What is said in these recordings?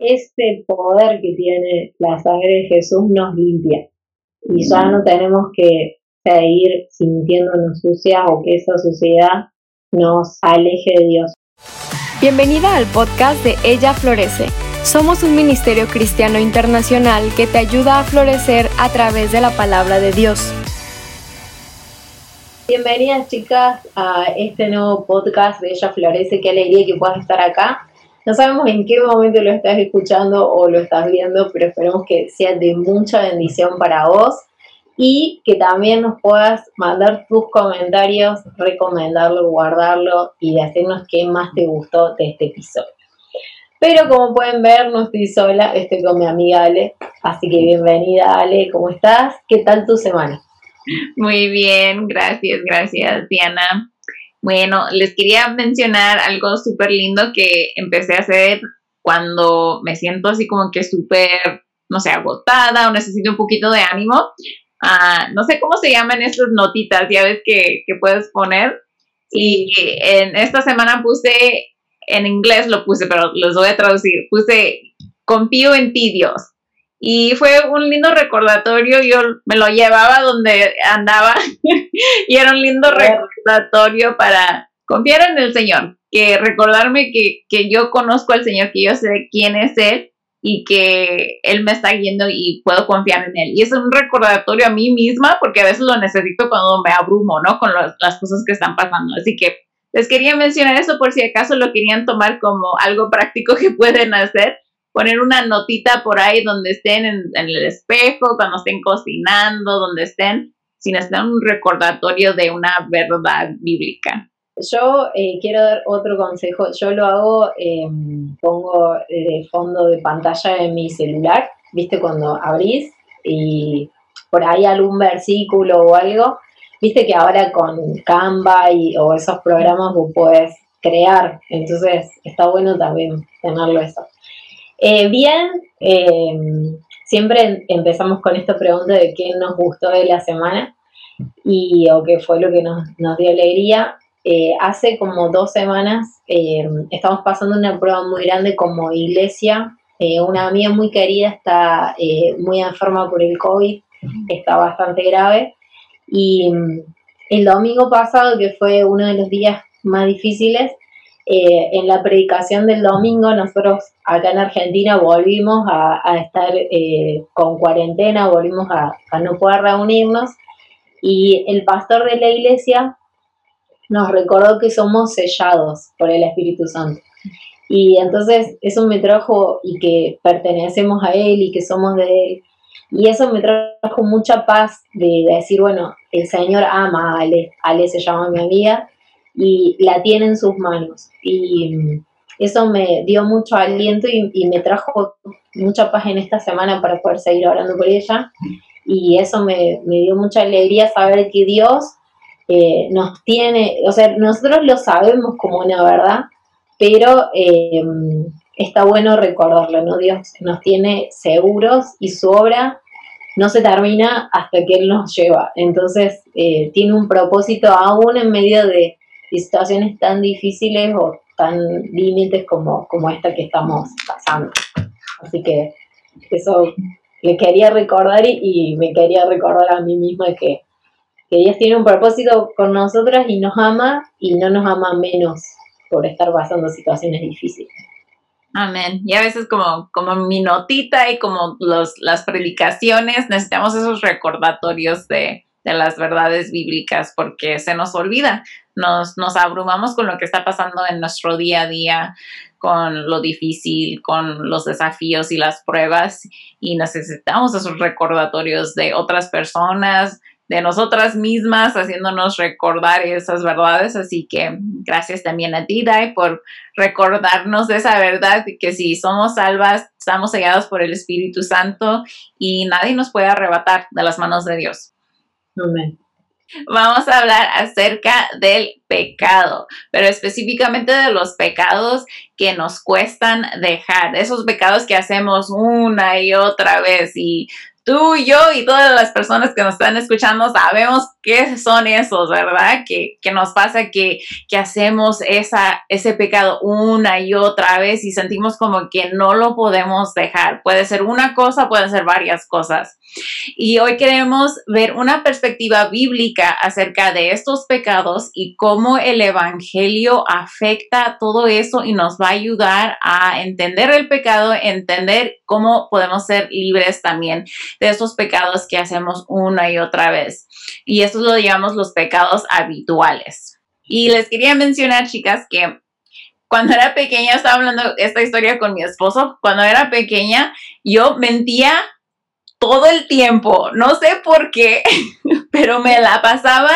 Este poder que tiene la sangre de Jesús nos limpia y ya no tenemos que seguir sintiéndonos sucias o que esa suciedad nos aleje de Dios. Bienvenida al podcast de Ella Florece. Somos un ministerio cristiano internacional que te ayuda a florecer a través de la palabra de Dios. Bienvenidas chicas a este nuevo podcast de Ella Florece. Qué alegría que puedas estar acá. No sabemos en qué momento lo estás escuchando o lo estás viendo, pero esperemos que sea de mucha bendición para vos y que también nos puedas mandar tus comentarios, recomendarlo, guardarlo y decirnos qué más te gustó de este episodio. Pero como pueden ver, no estoy sola, estoy con mi amiga Ale, así que bienvenida Ale, ¿cómo estás? ¿Qué tal tu semana? Muy bien, gracias, gracias Diana. Bueno, les quería mencionar algo súper lindo que empecé a hacer cuando me siento así como que súper, no sé, agotada o necesito un poquito de ánimo. Ah, no sé cómo se llaman estas notitas, ya ves que, puedes poner. Y en esta semana puse, en inglés lo puse, pero los voy a traducir. Puse, confío en ti, Dios. Y fue un lindo recordatorio, yo me lo llevaba donde andaba y era un lindo recordatorio para confiar en el Señor, que recordarme que, que yo conozco al Señor, que yo sé quién es Él y que Él me está guiando y puedo confiar en Él. Y es un recordatorio a mí misma porque a veces lo necesito cuando me abrumo, ¿no? Con las cosas que están pasando. Así que les quería mencionar eso por si acaso lo querían tomar como algo práctico que pueden hacer. Poner una notita por ahí donde estén en, el espejo, cuando estén cocinando, donde estén, sin estar un recordatorio de una verdad bíblica. Yo eh, quiero dar otro consejo. Yo lo hago, em, pongo de fondo de pantalla de mi celular, ¿viste? Cuando abrís y por ahí algún versículo o algo, viste que ahora con Canva y, o esos programas vos puedes crear, entonces está bueno también tenerlo eso. Eh, bien, em, siempre empezamos con esta pregunta de qué nos gustó de la semana y o qué fue lo que nos, dio alegría. Eh, hace como dos semanas eh, estamos pasando una prueba muy grande como iglesia. Eh, una amiga muy querida está muy enferma por el COVID, está bastante grave. Y mm, el domingo pasado, que fue uno de los días más difíciles, en la predicación del domingo nosotros acá en Argentina volvimos a, estar con cuarentena, volvimos a, a no poder reunirnos y el pastor de la iglesia nos recordó que somos sellados por el Espíritu Santo. Y entonces eso me trajo y que pertenecemos a Él y que somos de Él. Y eso me trajo mucha paz de, decir, bueno, el Señor ama a Ale, Ale se llama mi amiga, y la tiene en sus manos. Y eso me dio mucho aliento y, me trajo mucha paz en esta semana para poder seguir orando por ella. Y eso me, me dio mucha alegría saber que Dios eh, nos tiene, o sea, nosotros lo sabemos como una verdad, pero eh, está bueno recordarlo, ¿no? Dios nos tiene seguros y su obra no se termina hasta que Él nos lleva. Entonces, eh, tiene un propósito aún en medio de, situaciones tan difíciles o tan límites como, como esta que estamos pasando. Así que eso le quería recordar y, y me quería recordar a mí misma que que Dios tiene un propósito con nosotras y nos ama y no nos ama menos por estar pasando situaciones difíciles. Amén. Y a veces como, como mi notita y como los, las predicaciones, necesitamos esos recordatorios de, de las verdades bíblicas porque se nos olvida, nos, nos abrumamos con lo que está pasando en nuestro día a día, con lo difícil, con los desafíos y las pruebas y necesitamos esos recordatorios de otras personas, de nosotras mismas, haciéndonos recordar esas verdades. Así que gracias también a ti, Dai, por recordarnos de esa verdad, que si somos salvas, estamos sellados por el Espíritu Santo y nadie nos puede arrebatar de las manos de Dios. Amén. Vamos a hablar acerca del pecado, pero específicamente de los pecados que nos cuestan dejar, esos pecados que hacemos una y otra vez y tú, yo y todas las personas que nos están escuchando sabemos qué son esos, ¿verdad? Que, que nos pasa que, que hacemos esa, ese pecado una y otra vez y sentimos como que no lo podemos dejar. Puede ser una cosa, pueden ser varias cosas. Y hoy queremos ver una perspectiva bíblica acerca de estos pecados y cómo el Evangelio afecta todo eso y nos va a ayudar a entender el pecado, entender cómo podemos ser libres también de esos pecados que hacemos una y otra vez. Y esto lo llamamos los pecados habituales. Y les quería mencionar, chicas, que cuando era pequeña, estaba hablando esta historia con mi esposo, cuando era pequeña, yo mentía todo el tiempo, no sé por qué, pero me la pasaba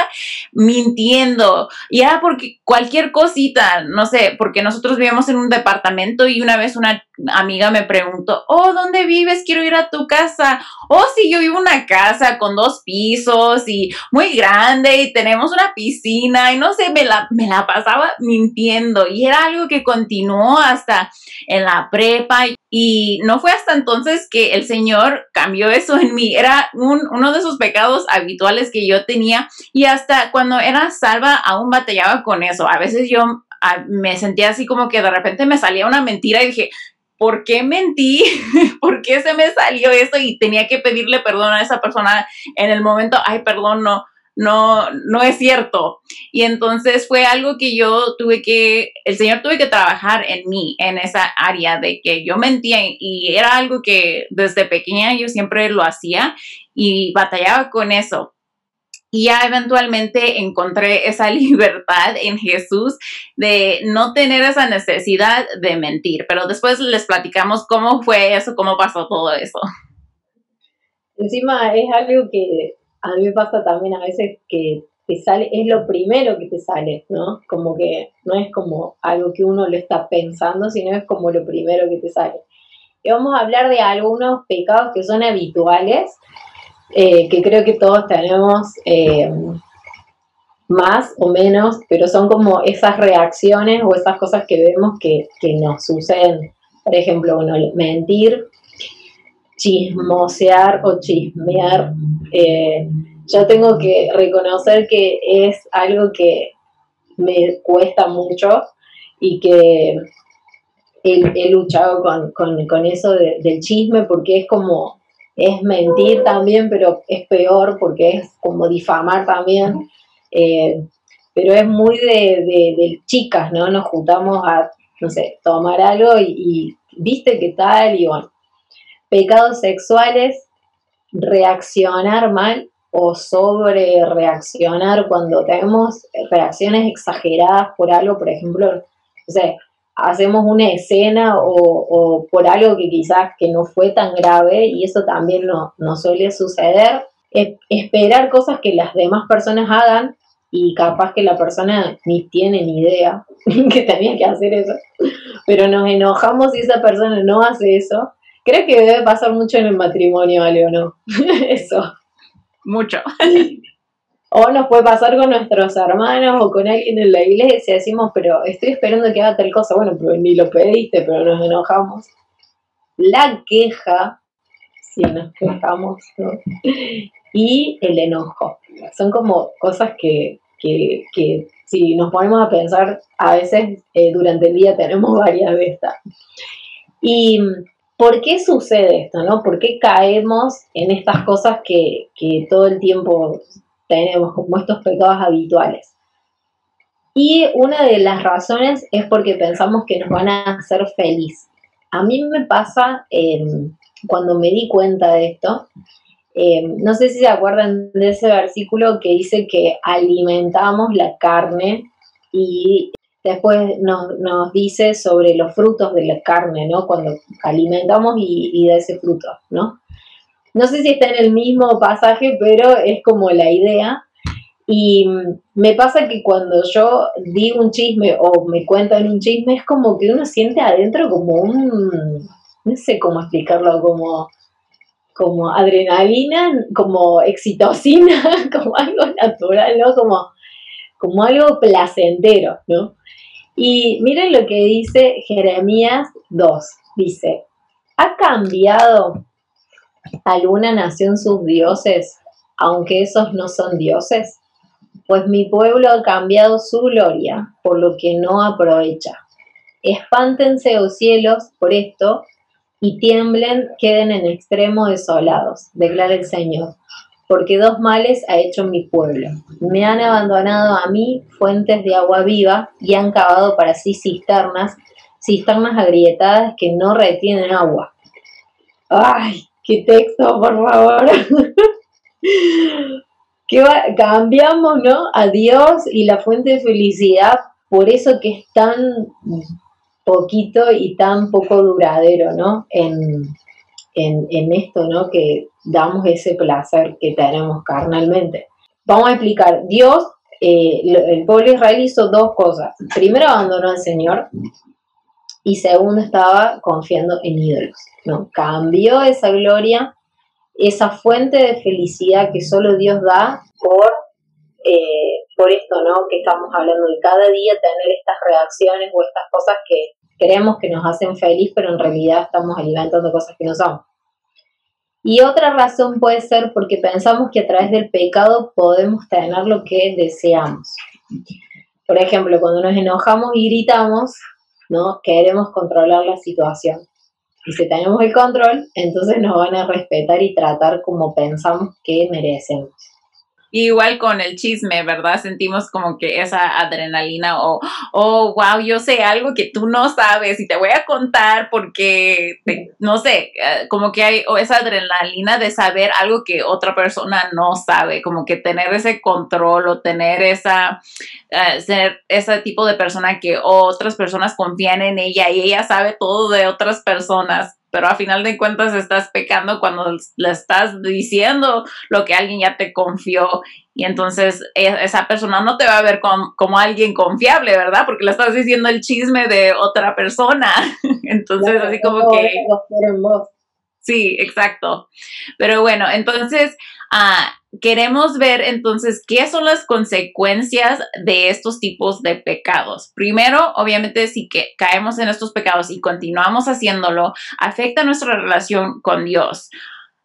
mintiendo. Y era porque cualquier cosita, no sé, porque nosotros vivíamos en un departamento y una vez una amiga me preguntó, oh, ¿dónde vives? Quiero ir a tu casa. Oh, sí, yo vivo en una casa con dos pisos y muy grande y tenemos una piscina y no sé, me la, me la pasaba mintiendo y era algo que continuó hasta en la prepa y no fue hasta entonces que el Señor cambió eso en mí. Era uno de esos pecados habituales que yo tenía y hasta cuando era salva aún batallaba con eso. A veces yo ah, me sentía así como que de repente me salía una mentira y dije, ¿por qué mentí? ¿Por qué se me salió eso? Y tenía que pedirle perdón a esa persona en el momento, ay, perdón, no, no, no es cierto. Y entonces fue algo que yo tuve que, el Señor tuve que trabajar en mí, en esa área de que yo mentía y era algo que desde pequeña yo siempre lo hacía y batallaba con eso. Y ya eventualmente encontré esa libertad en Jesús de no tener esa necesidad de mentir. Pero después les platicamos cómo fue eso, cómo pasó todo eso. Encima es algo que a mí me pasa también a veces que te sale, es lo primero que te sale, ¿no? Como que no es como algo que uno lo está pensando, sino es como lo primero que te sale. Y vamos a hablar de algunos pecados que son habituales eh, que creo que todos tenemos eh, más o menos, pero son como esas reacciones o esas cosas que vemos que, nos suceden. Por ejemplo, mentir, chismosear o chismear. Eh, yo tengo que reconocer que es algo que me cuesta mucho y que he, luchado con, eso del chisme porque es como es mentir también, pero es peor porque es como difamar también. Eh, pero es muy de, chicas, ¿no? Nos juntamos a, no sé, tomar algo y, viste qué tal y bueno. Pecados sexuales, reaccionar mal o sobre reaccionar cuando tenemos reacciones exageradas por algo, por ejemplo, no sé, hacemos una escena o, por algo que quizás que no fue tan grave y eso también no, no suele suceder. esperar cosas que las demás personas hagan y capaz que la persona ni tiene ni idea que tenía que hacer eso, pero nos enojamos si esa persona no hace eso. Creo que debe pasar mucho en el matrimonio, ¿vale o no? eso. Mucho. O nos puede pasar con nuestros hermanos o con alguien en la iglesia, decimos, pero estoy esperando que haga tal cosa, bueno, pero ni lo pediste, pero nos enojamos. La queja, si nos quejamos, ¿no? Y el enojo. Son como cosas que, que, que si nos ponemos a pensar, a veces eh, durante el día tenemos varias de estas. Y ¿por qué sucede esto? ¿no? ¿Por qué caemos en estas cosas que, que todo el tiempo tenemos como estos pecados habituales. Y una de las razones es porque pensamos que nos van a hacer feliz. A mí me pasa em, cuando me di cuenta de esto, em, no sé si se acuerdan de ese versículo que dice que alimentamos la carne y después nos, dice sobre los frutos de la carne, ¿no? Cuando alimentamos y, y de ese fruto, ¿no? No sé si está en el mismo pasaje, pero es como la idea. Y me pasa que cuando yo digo un chisme o me cuentan un chisme, es como que uno siente adentro como un, no sé cómo explicarlo, como, como adrenalina, como excitocina, como algo natural, ¿no? Como, como algo placentero, ¿no? Y miren lo que dice Jeremías 2, dice, ha cambiado ¿A luna nació en sus dioses, aunque esos no son dioses? Pues mi pueblo ha cambiado su gloria, por lo que no aprovecha. Espántense, oh cielos, por esto, y tiemblen, queden en extremo desolados, declara el Señor, porque dos males ha hecho mi pueblo. Me han abandonado a mí fuentes de agua viva y han cavado para sí cisternas, cisternas agrietadas que no retienen agua. ¡Ay! ¡Qué texto, por favor! cambiamos, ¿no? A Dios y la fuente de felicidad por eso que es tan poquito y tan poco duradero, ¿no? En, en, esto, ¿no? Que damos ese placer que tenemos carnalmente. Vamos a explicar, Dios, eh, el pueblo israel hizo dos cosas. Primero abandonó al Señor y segundo estaba confiando en ídolos, ¿no? Cambió esa gloria, esa fuente de felicidad que solo Dios da por, eh, por esto, ¿no? Que estamos hablando de cada día tener estas reacciones o estas cosas que creemos que nos hacen feliz, pero en realidad estamos alimentando cosas que no son. Y otra razón puede ser porque pensamos que a través del pecado podemos tener lo que deseamos. Por ejemplo, cuando nos enojamos y gritamos, ¿no? Queremos controlar la situación. Y si tenemos el control, entonces nos van a respetar y tratar como pensamos que merecemos. Igual con el chisme, ¿verdad? Sentimos como que esa adrenalina o, oh, wow, yo sé algo que tú no sabes y te voy a contar porque, no sé, eh, como que hay esa adrenalina de saber algo que otra persona no sabe, como que tener ese control o tener esa, uh, ser ese tipo de persona que otras personas confían en ella y ella sabe todo de otras personas pero a final de cuentas estás pecando cuando le estás diciendo lo que alguien ya te confió y entonces e, esa persona no te va a ver como, alguien confiable, ¿verdad? Porque le estás diciendo el chisme de otra persona. entonces, así como que... Sí, exacto. Pero bueno, entonces ah, queremos ver entonces qué son las consecuencias de estos tipos de pecados. Primero, obviamente, si que caemos en estos pecados y continuamos haciéndolo, afecta nuestra relación con Dios.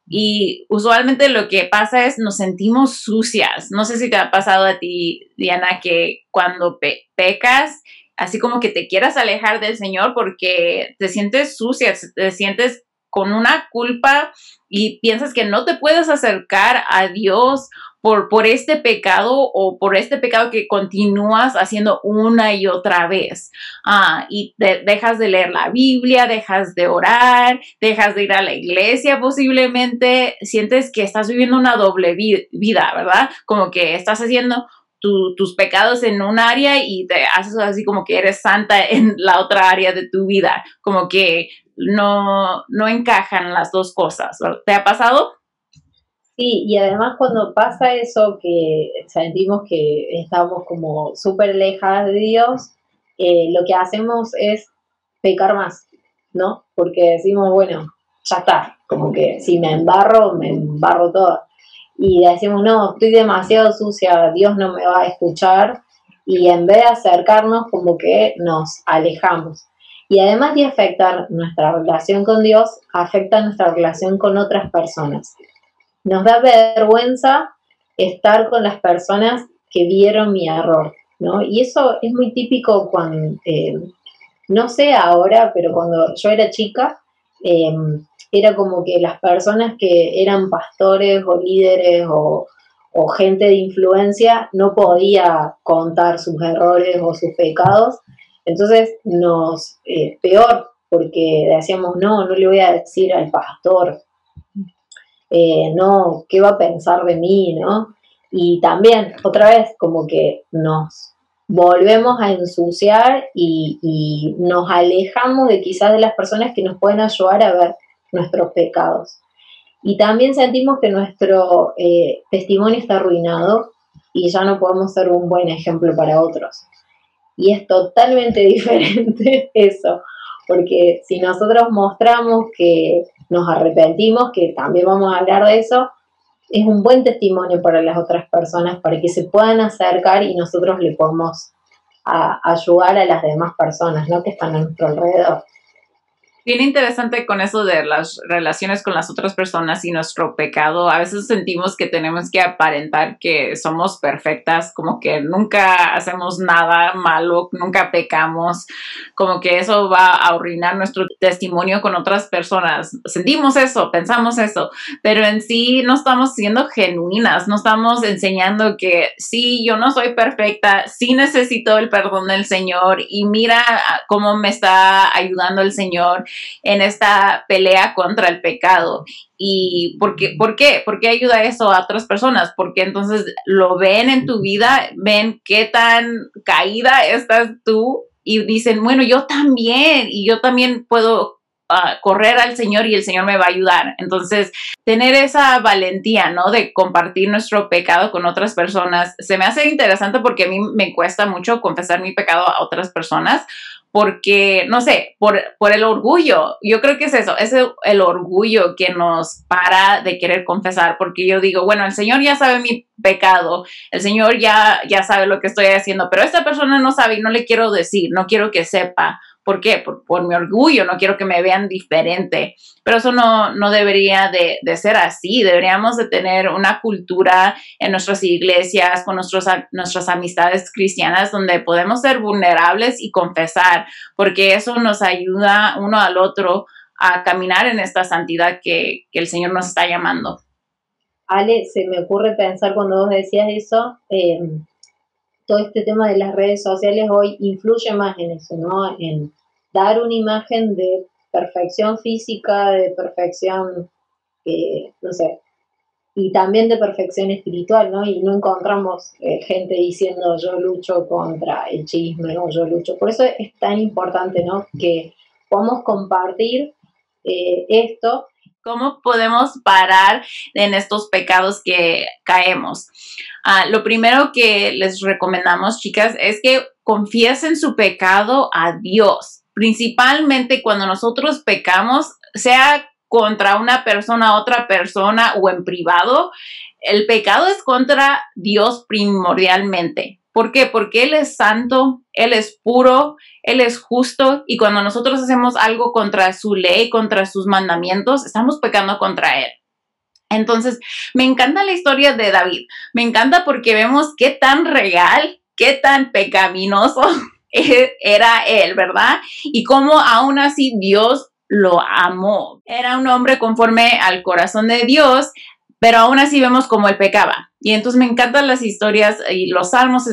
Y usualmente lo que pasa es nos sentimos sucias. No sé si te ha pasado a ti, Diana, que cuando pecas, así como que te quieras alejar del Señor porque te sientes sucia, te sientes con una culpa y piensas que no te puedes acercar a Dios por, por este pecado o por este pecado que continúas haciendo una y otra vez. Ah, y dejas de leer la Biblia, dejas de orar, dejas de ir a la iglesia posiblemente, sientes que estás viviendo una doble vida, ¿verdad? Como que estás haciendo tus pecados en un área y te haces así como que eres santa en la otra área de tu vida, como que no, no encajan las dos cosas. ¿Te ha pasado? Sí, y además cuando pasa eso, que sentimos que estamos como súper lejas de Dios, eh, lo que hacemos es pecar más, ¿no? Porque decimos, bueno, ya está, como que si me embarro, me embarro todo. Y decimos, no, estoy demasiado sucia, Dios no me va a escuchar. Y en vez de acercarnos, como que nos alejamos. Y además de afectar nuestra relación con Dios, afecta nuestra relación con otras personas. Nos da vergüenza estar con las personas que vieron mi error, ¿no? Y eso es muy típico cuando, eh, no sé ahora, pero cuando yo era chica, eh, era como que las personas que eran pastores o líderes o, o gente de influencia no podía contar sus errores o sus pecados entonces nos, eh, peor, porque decíamos, no, no le voy a decir al pastor, eh, no, ¿qué va a pensar de mí, no? Y también, otra vez, como que nos volvemos a ensuciar y, nos alejamos de quizás de las personas que nos pueden ayudar a ver nuestros pecados. Y también sentimos que nuestro eh, testimonio está arruinado y ya no podemos ser un buen ejemplo para otros. Y es totalmente diferente eso, porque si nosotros mostramos que nos arrepentimos, que también vamos a hablar de eso, es un buen testimonio para las otras personas, para que se puedan acercar y nosotros le podemos ayudar a las demás personas ¿no? que están a nuestro alrededor. Bien interesante con eso de las relaciones con las otras personas y nuestro pecado. A veces sentimos que tenemos que aparentar que somos perfectas, como que nunca hacemos nada malo, nunca pecamos, como que eso va a arruinar nuestro testimonio con otras personas. Sentimos eso, pensamos eso, pero en sí no estamos siendo genuinas, no estamos enseñando que sí, yo no soy perfecta, sí necesito el perdón del Señor y mira cómo me está ayudando el Señor en esta pelea contra el pecado. ¿Y por qué? ¿Por qué? ¿Por qué ayuda eso a otras personas? Porque entonces lo ven en tu vida, ven qué tan caída estás tú y dicen, bueno, yo también, y yo también puedo ah, correr al Señor y el Señor me va a ayudar. Entonces, tener esa valentía, ¿no? De compartir nuestro pecado con otras personas, se me hace interesante porque a mí me cuesta mucho confesar mi pecado a otras personas porque, no sé, por, por, el orgullo. Yo creo que es eso, es el, orgullo que nos para de querer confesar, porque yo digo, bueno, el Señor ya sabe mi pecado, el Señor ya, ya sabe lo que estoy haciendo, pero esta persona no sabe y no le quiero decir, no quiero que sepa. ¿Por qué? Por, mi orgullo, no quiero que me vean diferente. Pero eso no, no debería de, ser así. Deberíamos de tener una cultura en nuestras iglesias, con nuestros, nuestras amistades cristianas, donde podemos ser vulnerables y confesar, porque eso nos ayuda uno al otro a caminar en esta santidad que, el Señor nos está llamando. Ale, se me ocurre pensar cuando vos decías eso, eh, todo este tema de las redes sociales hoy influye más en eso, ¿no? En dar una imagen de perfección física, de perfección, eh, no sé, y también de perfección espiritual, ¿no? Y no encontramos eh, gente diciendo yo lucho contra el chisme o yo lucho. Por eso es tan importante, ¿no? Que podamos compartir eh, esto. ¿Cómo podemos parar en estos pecados que caemos? Ah, lo primero que les recomendamos, chicas, es que confiesen su pecado a Dios principalmente cuando nosotros pecamos, sea contra una persona, otra persona o en privado, el pecado es contra Dios primordialmente. ¿Por qué? Porque Él es santo, Él es puro, Él es justo y cuando nosotros hacemos algo contra su ley, contra sus mandamientos, estamos pecando contra Él. Entonces, me encanta la historia de David. Me encanta porque vemos qué tan real, qué tan pecaminoso era él, ¿verdad? Y cómo aún así Dios lo amó. Era un hombre conforme al corazón de Dios, pero aún así vemos cómo él pecaba. Y entonces me encantan las historias y los salmos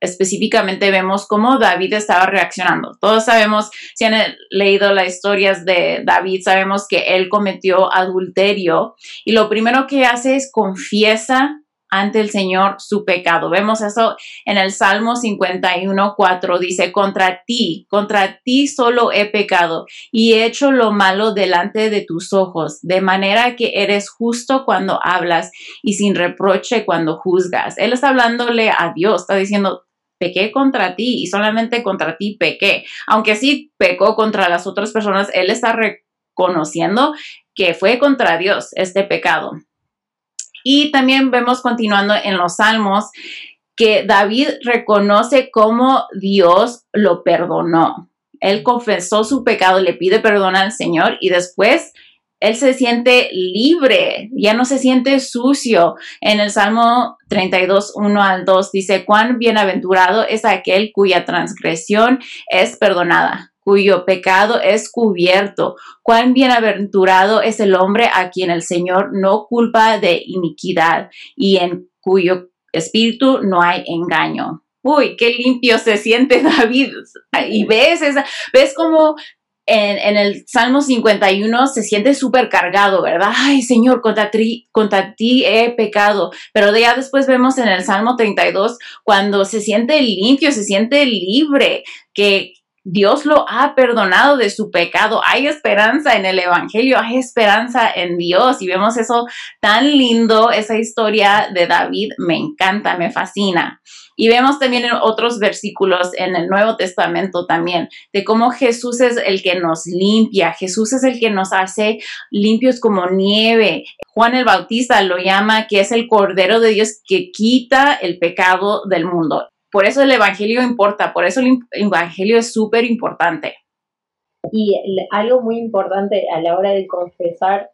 específicamente vemos cómo David estaba reaccionando. Todos sabemos, si han leído las historias de David, sabemos que él cometió adulterio y lo primero que hace es confiesa ante el Señor su pecado. Vemos eso en el Salmo 51, 4. Dice, contra ti, contra ti solo he pecado y he hecho lo malo delante de tus ojos, de manera que eres justo cuando hablas y sin reproche cuando juzgas. Él está hablándole a Dios, está diciendo, pequé contra ti y solamente contra ti pequé. Aunque sí pecó contra las otras personas, él está reconociendo que fue contra Dios este pecado. Y también vemos continuando en los salmos que David reconoce cómo Dios lo perdonó. Él confesó su pecado, le pide perdón al Señor y después él se siente libre, ya no se siente sucio. En el Salmo 32, 1 al 2 dice, cuán bienaventurado es aquel cuya transgresión es perdonada cuyo pecado es cubierto. Cuán bienaventurado es el hombre a quien el Señor no culpa de iniquidad y en cuyo espíritu no hay engaño. Uy, qué limpio se siente David. Y ves, esa, ves como en, el Salmo 51 se siente súper cargado, ¿verdad? Ay, Señor, contra ti, contra ti he pecado. Pero ya después vemos en el Salmo 32 cuando se siente limpio, se siente libre, que, Dios lo ha perdonado de su pecado. Hay esperanza en el Evangelio, hay esperanza en Dios y vemos eso tan lindo, esa historia de David me encanta, me fascina. Y vemos también en otros versículos en el Nuevo Testamento también de cómo Jesús es el que nos limpia, Jesús es el que nos hace limpios como nieve. Juan el Bautista lo llama que es el Cordero de Dios que quita el pecado del mundo. Por eso el Evangelio importa, por eso el Evangelio es súper importante. Y algo muy importante a la hora de confesar,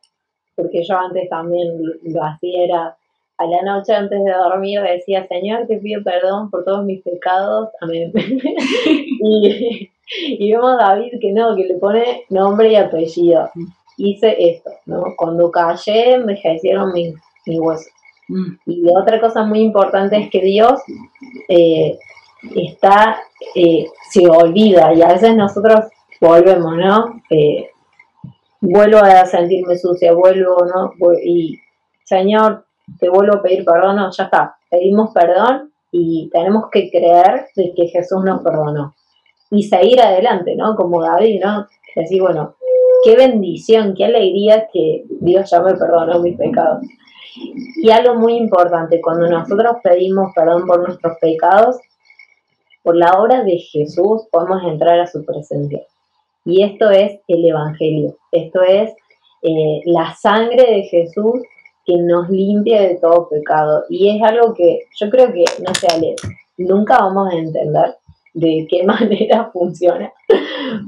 porque yo antes también lo hacía, era a la noche antes de dormir decía, Señor, te pido perdón por todos mis pecados. Amén. y, y vemos a David que no, que le pone nombre y apellido. Hice esto, ¿no? Cuando callé, me envejecieron mis, mis huesos. Mm. Y otra cosa muy importante es que Dios eh, está, eh, se olvida y a veces nosotros volvemos, ¿no? Eh, vuelvo a sentirme sucia, vuelvo, ¿no? Y Señor, te vuelvo a pedir perdón, no, ya está, pedimos perdón y tenemos que creer de que Jesús nos perdonó y seguir adelante, ¿no? Como David, ¿no? Decir, bueno, qué bendición, qué alegría que Dios ya me perdonó mis pecados. Y algo muy importante, cuando nosotros pedimos perdón por nuestros pecados, por la obra de Jesús podemos entrar a su presencia. Y esto es el Evangelio, esto es eh, la sangre de Jesús que nos limpia de todo pecado. Y es algo que yo creo que, no sé, Ale, nunca vamos a entender de qué manera funciona,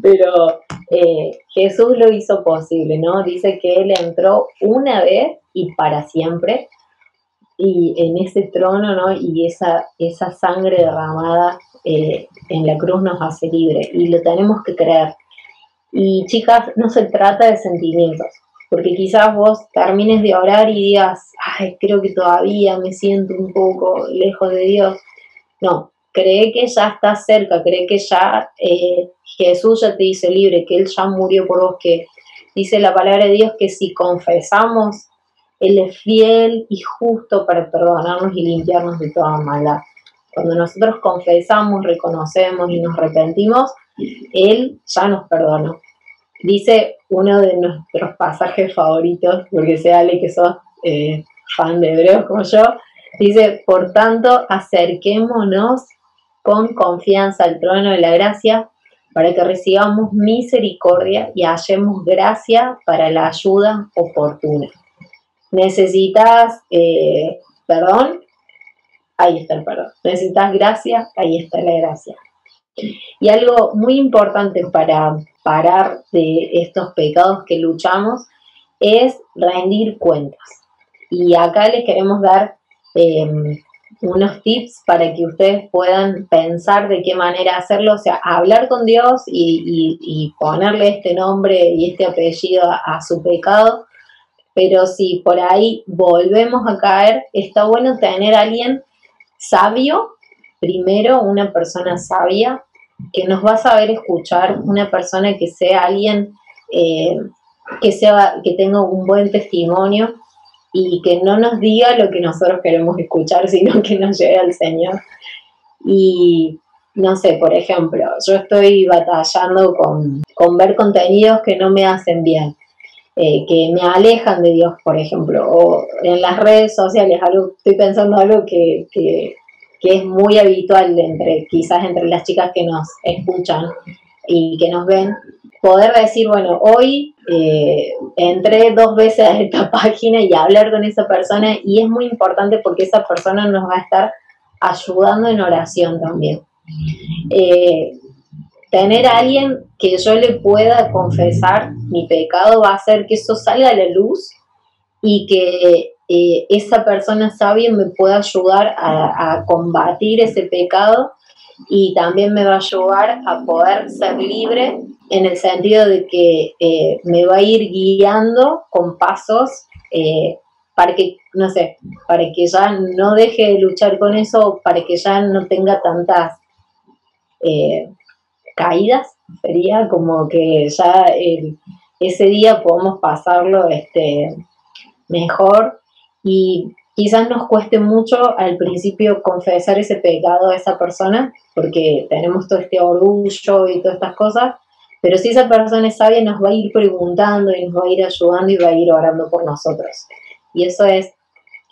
pero eh, Jesús lo hizo posible, ¿no? Dice que Él entró una vez y para siempre y en ese trono, ¿no? Y esa, esa sangre derramada eh, en la cruz nos hace libre y lo tenemos que creer. Y chicas, no se trata de sentimientos, porque quizás vos termines de orar y digas, ay, creo que todavía me siento un poco lejos de Dios. No, cree que ya está cerca, cree que ya eh, Jesús ya te dice libre, que Él ya murió por vos, que dice la palabra de Dios que si confesamos, Él es fiel y justo para perdonarnos y limpiarnos de toda maldad. Cuando nosotros confesamos, reconocemos y nos arrepentimos, Él ya nos perdonó. Dice uno de nuestros pasajes favoritos, porque sea Ale que sos eh, fan de hebreos como yo, dice, por tanto, acerquémonos con confianza al trono de la gracia para que recibamos misericordia y hallemos gracia para la ayuda oportuna. ¿Necesitas eh, perdón? Ahí está el perdón. ¿Necesitas gracia? Ahí está la gracia. Y algo muy importante para parar de estos pecados que luchamos es rendir cuentas. Y acá les queremos dar em, unos tips para que ustedes puedan pensar de qué manera hacerlo, o sea, hablar con Dios y, ponerle este nombre y este apellido a, su pecado, pero si por ahí volvemos a caer, está bueno tener a alguien sabio, primero una persona sabia, que nos va a saber escuchar, una persona que sea alguien eh, que, sea, que tenga un buen testimonio y que no nos diga lo que nosotros queremos escuchar, sino que nos lleve al Señor. Y no sé, por ejemplo, yo estoy batallando con, ver contenidos que no me hacen bien, eh, que me alejan de Dios, por ejemplo, o en las redes sociales, estoy pensando algo que, que, que es muy habitual entre, quizás entre las chicas que nos escuchan y que nos ven, poder decir, bueno, hoy eh, entré dos veces a esta página y hablar con esa persona y es muy importante porque esa persona nos va a estar ayudando en oración también. Eh, tener a alguien que yo le pueda confesar mi pecado va a hacer que eso salga a la luz y que eh, esa persona sabia me pueda ayudar a combatir ese pecado y también me va a ayudar a poder ser libre en el sentido de que eh, me va a ir guiando con pasos eh, para que, no sé, para que ya no deje de luchar con eso, para que ya no tenga tantas eh, caídas, sería como que ya ese día podamos pasarlo este, mejor. Y quizás nos cueste mucho al principio confesar ese pecado a esa persona, porque tenemos todo este orgullo y todas estas cosas, pero si esa persona es sabia, nos va a ir preguntando y nos va a ir ayudando y va a ir orando por nosotros. Y eso es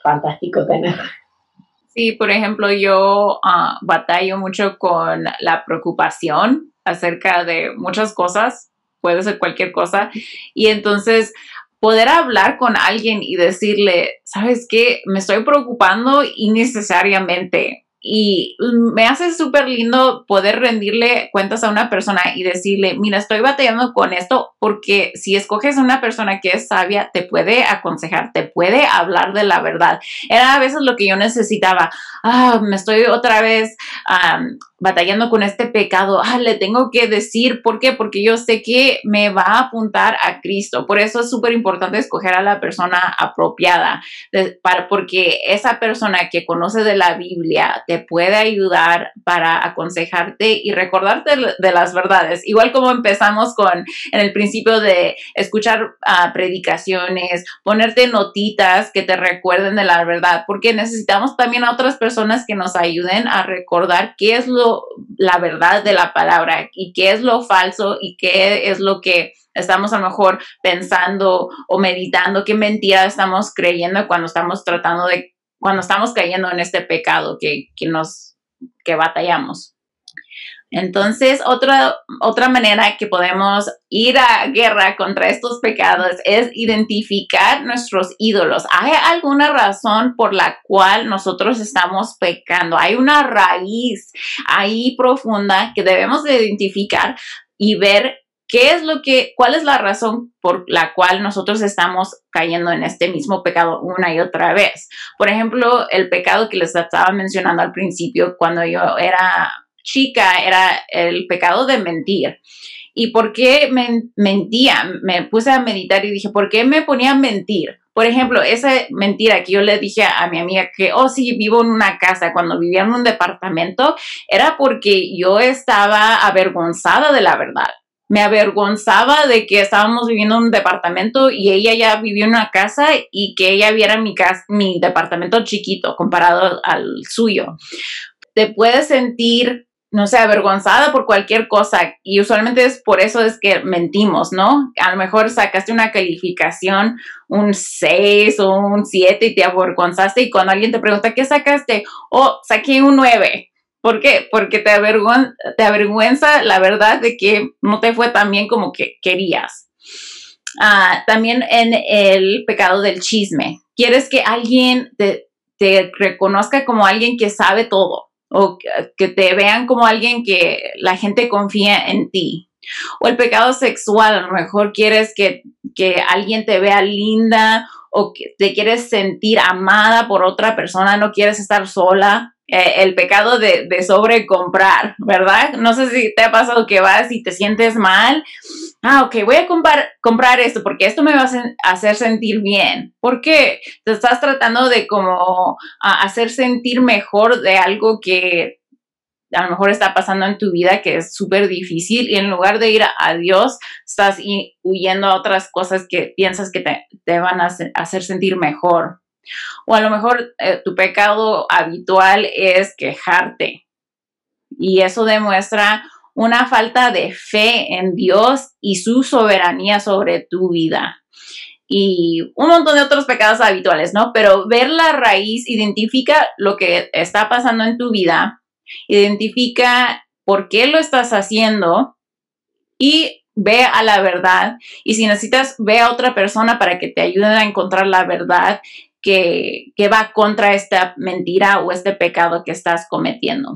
fantástico tener. Sí, por ejemplo, yo uh, batallo mucho con la preocupación acerca de muchas cosas, puede ser cualquier cosa, y entonces poder hablar con alguien y decirle, ¿sabes qué? Me estoy preocupando innecesariamente y me hace súper lindo poder rendirle cuentas a una persona y decirle, mira, estoy batallando con esto porque si escoges una persona que es sabia, te puede aconsejar, te puede hablar de la verdad. Era a veces lo que yo necesitaba. Ah, me estoy otra vez batallando con este pecado. Ah, le tengo que decir, ¿por qué? Porque yo sé que me va a apuntar a Cristo. Por eso es súper importante escoger a la persona apropiada, para, porque esa persona que conoce de la Biblia te puede ayudar para aconsejarte y recordarte de las verdades. Igual como empezamos con en el principio de escuchar ah, predicaciones, ponerte notitas que te recuerden de la verdad, porque necesitamos también a otras personas que nos ayuden a recordar qué es lo, la verdad de la palabra y qué es lo falso y qué es lo que estamos a lo mejor pensando o meditando, qué mentira estamos creyendo cuando estamos tratando de, cuando estamos cayendo en este pecado que, que nos, que batallamos. Entonces, otra, otra manera que podemos ir a guerra contra estos pecados es identificar nuestros ídolos. ¿Hay alguna razón por la cual nosotros estamos pecando? Hay una raíz ahí profunda que debemos de identificar y ver qué es lo que, cuál es la razón por la cual nosotros estamos cayendo en este mismo pecado una y otra vez. Por ejemplo, el pecado que les estaba mencionando al principio cuando yo era chica era el pecado de mentir. ¿Y por qué mentía? Me puse a meditar y dije, ¿por qué me ponía a mentir? Por ejemplo, esa mentira que yo le dije a mi amiga que, oh, sí, vivo en una casa cuando vivía en un departamento, era porque yo estaba avergonzada de la verdad. Me avergonzaba de que estábamos viviendo en un departamento y ella ya vivía en una casa y que ella viera mi, casa, mi departamento chiquito comparado al suyo. Te puedes sentir no sé, avergonzada por cualquier cosa. Y usualmente es por eso es que mentimos, ¿no? A lo mejor sacaste una calificación, un 6 o un 7 y te avergonzaste y cuando alguien te pregunta, ¿qué sacaste? Oh, saqué un 9. ¿Por qué? Porque te, te avergüenza la verdad de que no te fue tan bien como que querías. Ah, también en el pecado del chisme. Quieres que alguien te, te reconozca como alguien que sabe todo o que te vean como alguien que la gente confía en ti. O el pecado sexual, a lo mejor quieres que, que alguien te vea linda o que te quieres sentir amada por otra persona, no quieres estar sola. Eh, el pecado de, de sobrecomprar, ¿verdad? No sé si te ha pasado que vas y te sientes mal. Ah, ok, voy a comprar, comprar esto porque esto me va a hacer sentir bien. ¿Por qué? Te estás tratando de como hacer sentir mejor de algo que a lo mejor está pasando en tu vida que es súper difícil y en lugar de ir a, Dios, estás huyendo a otras cosas que piensas que te, van a hacer sentir mejor. O a lo mejor eh, tu pecado habitual es quejarte. Y eso demuestra una falta de fe en Dios y su soberanía sobre tu vida. Y un montón de otros pecados habituales, ¿no? Pero ver la raíz, identifica lo que está pasando en tu vida, identifica por qué lo estás haciendo y ve a la verdad. Y si necesitas, ve a otra persona para que te ayude a encontrar la verdad que, va contra esta mentira o este pecado que estás cometiendo.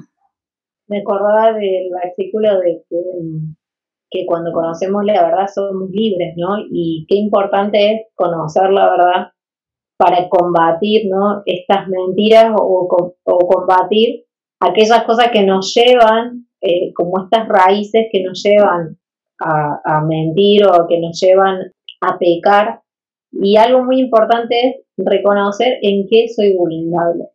Me acordaba del artículo de que, cuando conocemos la verdad somos libres, ¿no? Y qué importante es conocer la verdad para combatir, ¿no? Estas mentiras o, combatir aquellas cosas que nos llevan, eh, como estas raíces que nos llevan a, a mentir o que nos llevan a pecar. Y algo muy importante es reconocer en qué soy vulnerable.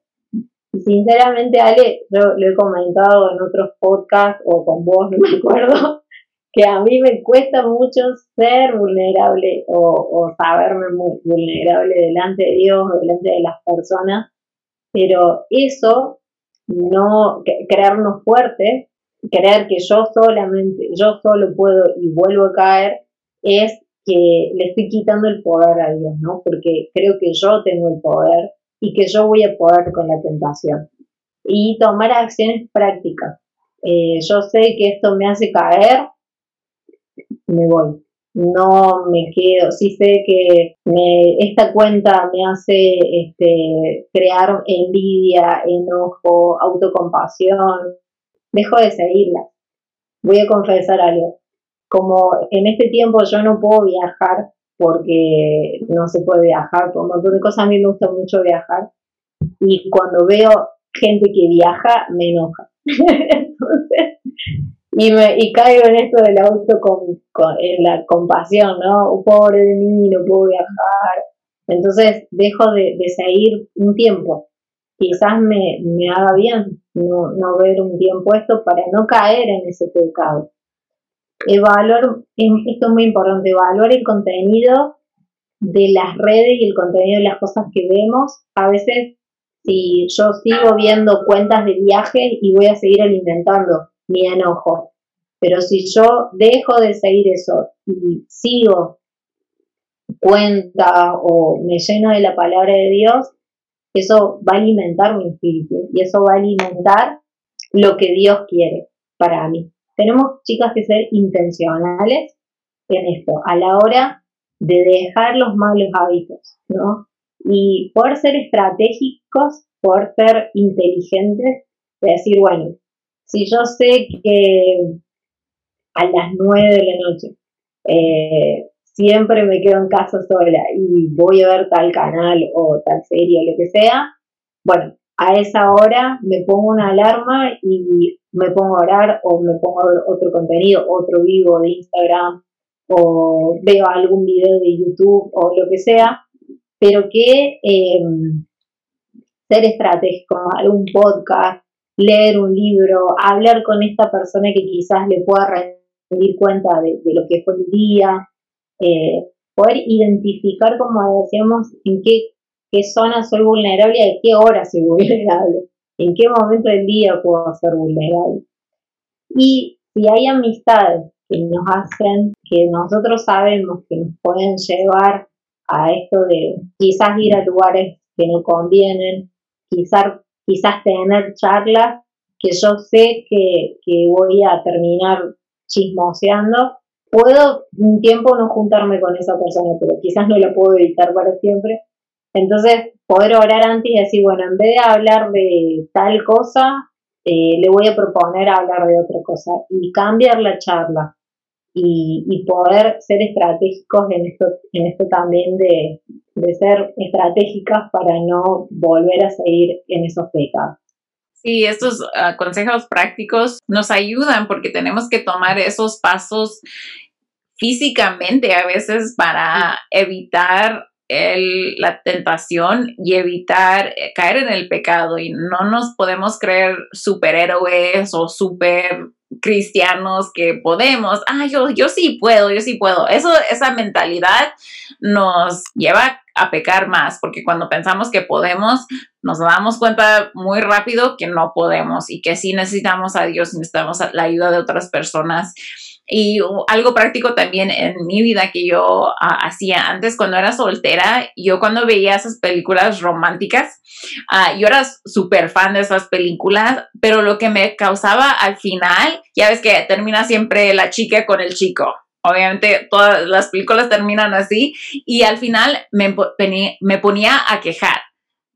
Y sinceramente, Ale, yo lo he comentado en otros podcasts o con vos, no me acuerdo, que a mí me cuesta mucho ser vulnerable o, saberme muy vulnerable delante de Dios o delante de las personas, pero eso, no creernos fuertes, creer que yo solamente, yo solo puedo y vuelvo a caer, es que le estoy quitando el poder a Dios, ¿no? Porque creo que yo tengo el poder y que yo voy a poder con la tentación. Y tomar acciones prácticas. Eh, yo sé que esto me hace caer, me voy. no me quedo, si sé que esta cuenta me hace este, crear envidia, enojo, autocompasión, dejo de seguirla. Voy a confesar algo. Como en este tiempo yo no puedo viajar porque no se puede viajar por un montón de cosas, a mí me gusta mucho viajar. Y cuando veo gente que viaja, me enoja. Y, me, y caigo en esto del auto con, en la compasión, ¿no? Un pobre de mí, no puedo viajar. Entonces dejo de, seguir un tiempo. Quizás me, me haga bien no, no ver un tiempo esto para no caer en ese pecado. Evaluar, esto es muy importante, evaluar el contenido de las redes y el contenido de las cosas que vemos. A veces, si yo sigo viendo cuentas de viajes y voy a seguir alimentando mi enojo. Pero si yo dejo de seguir eso y sigo cuenta o me lleno de la palabra de Dios, eso va a alimentar mi espíritu y eso va a alimentar lo que Dios quiere para mí. Tenemos, chicas, que ser intencionales en esto, a la hora de dejar los malos hábitos, ¿no? Y poder ser estratégicos, poder ser inteligentes, de decir, bueno, si yo sé que a las nueve de la noche eh, siempre me quedo en casa sola y voy a ver tal canal o tal serie o lo que sea, bueno, a esa hora me pongo una alarma y me pongo a orar o me pongo otro contenido, otro vivo de Instagram o veo algún video de YouTube o lo que sea, pero que eh, ser estratégico, algún podcast, leer un libro, hablar con esta persona que quizás le pueda rendir cuenta de, lo que fue el día, eh, poder identificar, como decíamos, en qué, qué zona soy vulnerable y a qué hora soy vulnerable, en qué momento del día puedo ser vulnerable. Y si hay amistades que nos hacen, que nosotros sabemos que nos pueden llevar a esto de quizás ir a lugares que no convienen, quizás quizás tener charlas que yo sé que, voy a terminar chismoseando. Puedo un tiempo no juntarme con esa persona, pero quizás no lo puedo evitar para siempre. Entonces, poder orar antes y decir, bueno, en vez de hablar de tal cosa, eh, le voy a proponer hablar de otra cosa y cambiar la charla y, poder ser estratégicos en esto, en esto también de, de ser estratégicas para no volver a seguir en esos pecados. Sí, estos ah, consejos prácticos nos ayudan porque tenemos que tomar esos pasos físicamente a veces para evitar el, la tentación y evitar eh, caer en el pecado y no nos podemos creer superhéroes o super cristianos que podemos, ah, yo, yo sí puedo, yo sí puedo. Eso, esa mentalidad nos lleva a pecar más, porque cuando pensamos que podemos, nos damos cuenta muy rápido que no podemos y que sí necesitamos a Dios, necesitamos la ayuda de otras personas. Y algo práctico también en mi vida que yo ah, hacía antes cuando era soltera, yo cuando veía esas películas románticas, ah, yo era súper fan de esas películas, pero lo que me causaba al final, ya ves que termina siempre la chica con el chico. Obviamente todas las películas terminan así y al final me, me ponía a quejar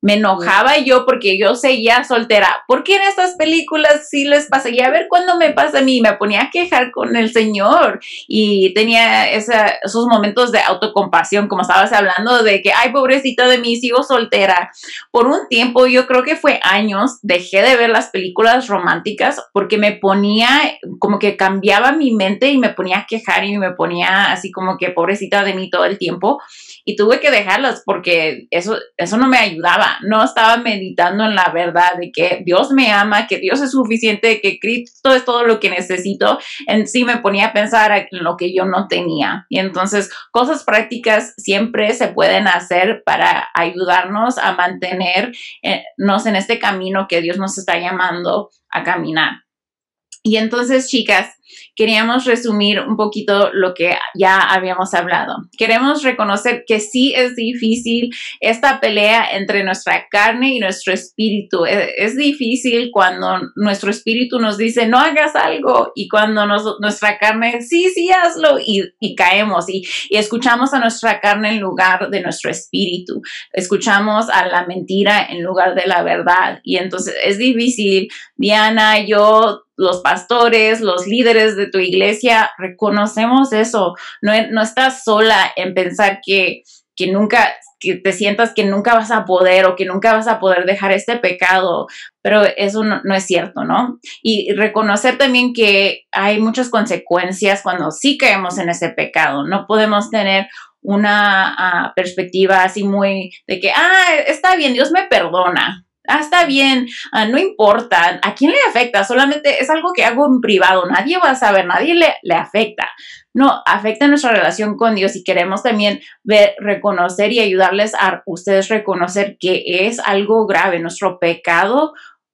me enojaba yo porque yo seguía soltera. ¿Por qué en estas películas sí les pasa? Y a ver cuándo me pasa a mí. Me ponía a quejar con el Señor y tenía esos momentos de autocompasión, como estabas hablando, de que, ay, pobrecita de mí, sigo soltera. Por un tiempo, yo creo que fue años, dejé de ver las películas románticas porque me ponía, como que cambiaba mi mente y me ponía a quejar y me ponía así como que pobrecita de mí todo el tiempo y tuve que dejarlas porque eso, eso no me ayudaba. No estaba meditando en la verdad de que Dios me ama, que Dios es suficiente, que Cristo es todo lo que necesito. En sí me ponía a pensar en lo que yo no tenía. Y entonces cosas prácticas siempre se pueden hacer para ayudarnos a mantenernos en este camino que Dios nos está llamando a caminar. Y entonces, chicas, queríamos resumir un poquito lo que ya habíamos hablado. Queremos reconocer que sí es difícil esta pelea entre nuestra carne y nuestro espíritu. E, es, difícil cuando nuestro espíritu nos dice no hagas algo y cuando nuestra carne sí, sí hazlo y, caemos y, y escuchamos a nuestra carne en lugar de nuestro espíritu. Escuchamos a la mentira en lugar de la verdad y entonces es difícil. Diana, yo los pastores, los líderes de tu iglesia, reconocemos eso. No, no estás sola en pensar que, que nunca, que te sientas que nunca vas a poder o que nunca vas a poder dejar este pecado, pero eso no, es cierto, ¿no? Y reconocer también que hay muchas consecuencias cuando sí caemos en ese pecado. No podemos tener una ah, perspectiva así muy de que, ah, está bien, Dios me perdona ah, está bien, ah, no importa, ¿a quién le afecta? Solamente es algo que hago en privado, nadie va a saber, nadie le, le afecta. No, afecta nuestra relación con Dios y queremos también ver, reconocer y ayudarles a ustedes reconocer que es algo grave. Nuestro pecado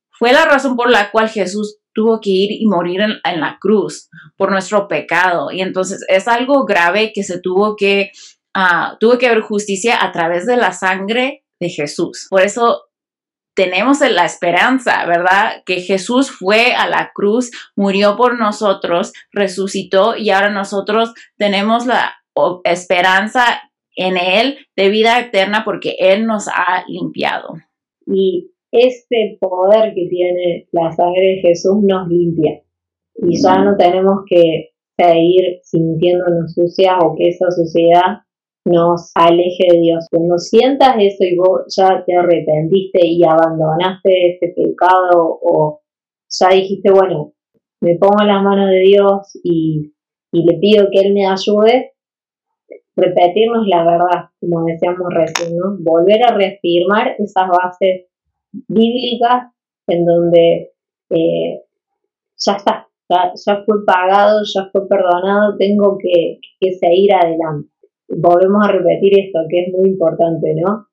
fue la razón por la cual Jesús tuvo que ir y morir en, la cruz por nuestro pecado. Y entonces es algo grave que se tuvo que, uh, tuvo que haber justicia a través de la sangre de Jesús. Por eso tenemos la esperanza, ¿verdad? Que Jesús fue a la cruz, murió por nosotros, resucitó y ahora nosotros tenemos la esperanza en Él de vida eterna porque Él nos ha limpiado. Y este poder que tiene la sangre de Jesús nos limpia. Y ya no tenemos que seguir sintiéndonos sucias o que esa suciedad nos aleje de Dios. Cuando sientas eso y vos ya te arrepentiste y abandonaste ese pecado o ya dijiste, bueno, me pongo en las manos de Dios y, le pido que Él me ayude, repetirnos la verdad, como decíamos recién, ¿no? Volver a reafirmar esas bases bíblicas en donde eh, ya está, ya, fue pagado, ya fue perdonado, tengo que, que seguir adelante volvemos a repetir esto, que es muy importante, ¿no?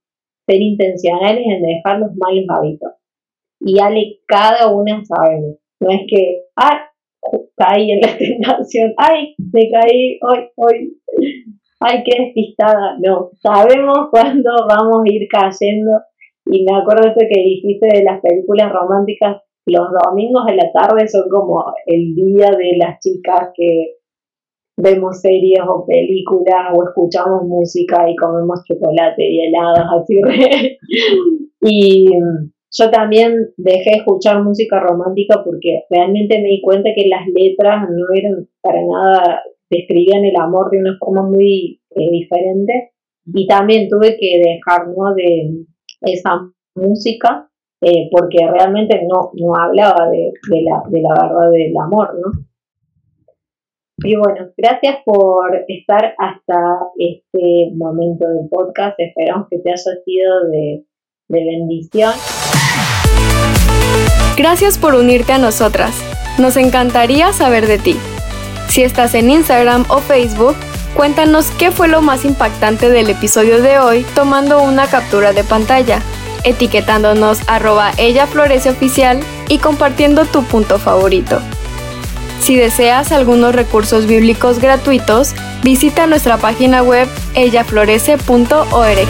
Ser intencionales en dejar los malos hábitos. Y Ale, cada una sabemos. No es que, ah, caí en la tentación, ay, me caí, hoy, hoy, ay, qué despistada. No, sabemos cuándo vamos a ir cayendo. Y me acuerdo esto que dijiste de las películas románticas, los domingos de la tarde son como el día de las chicas que vemos series o películas o escuchamos música y comemos chocolate y helados así. y yo también dejé de escuchar música romántica porque realmente me di cuenta que las letras no eran para nada, describían el amor de una forma muy eh, diferente. Y también tuve que dejar de esa música eh, porque realmente no, no hablaba de, de, la, de la verdad del amor, ¿no? Y bueno, gracias por estar hasta este momento del podcast. Esperamos que te haya sido de, de bendición. Gracias por unirte a nosotras. Nos encantaría saber de ti. Si estás en Instagram o Facebook, cuéntanos qué fue lo más impactante del episodio de hoy tomando una captura de pantalla, etiquetándonos arroba ella oficial y compartiendo tu punto favorito. Si deseas algunos recursos bíblicos gratuitos, visita nuestra página web ellaflorece.org.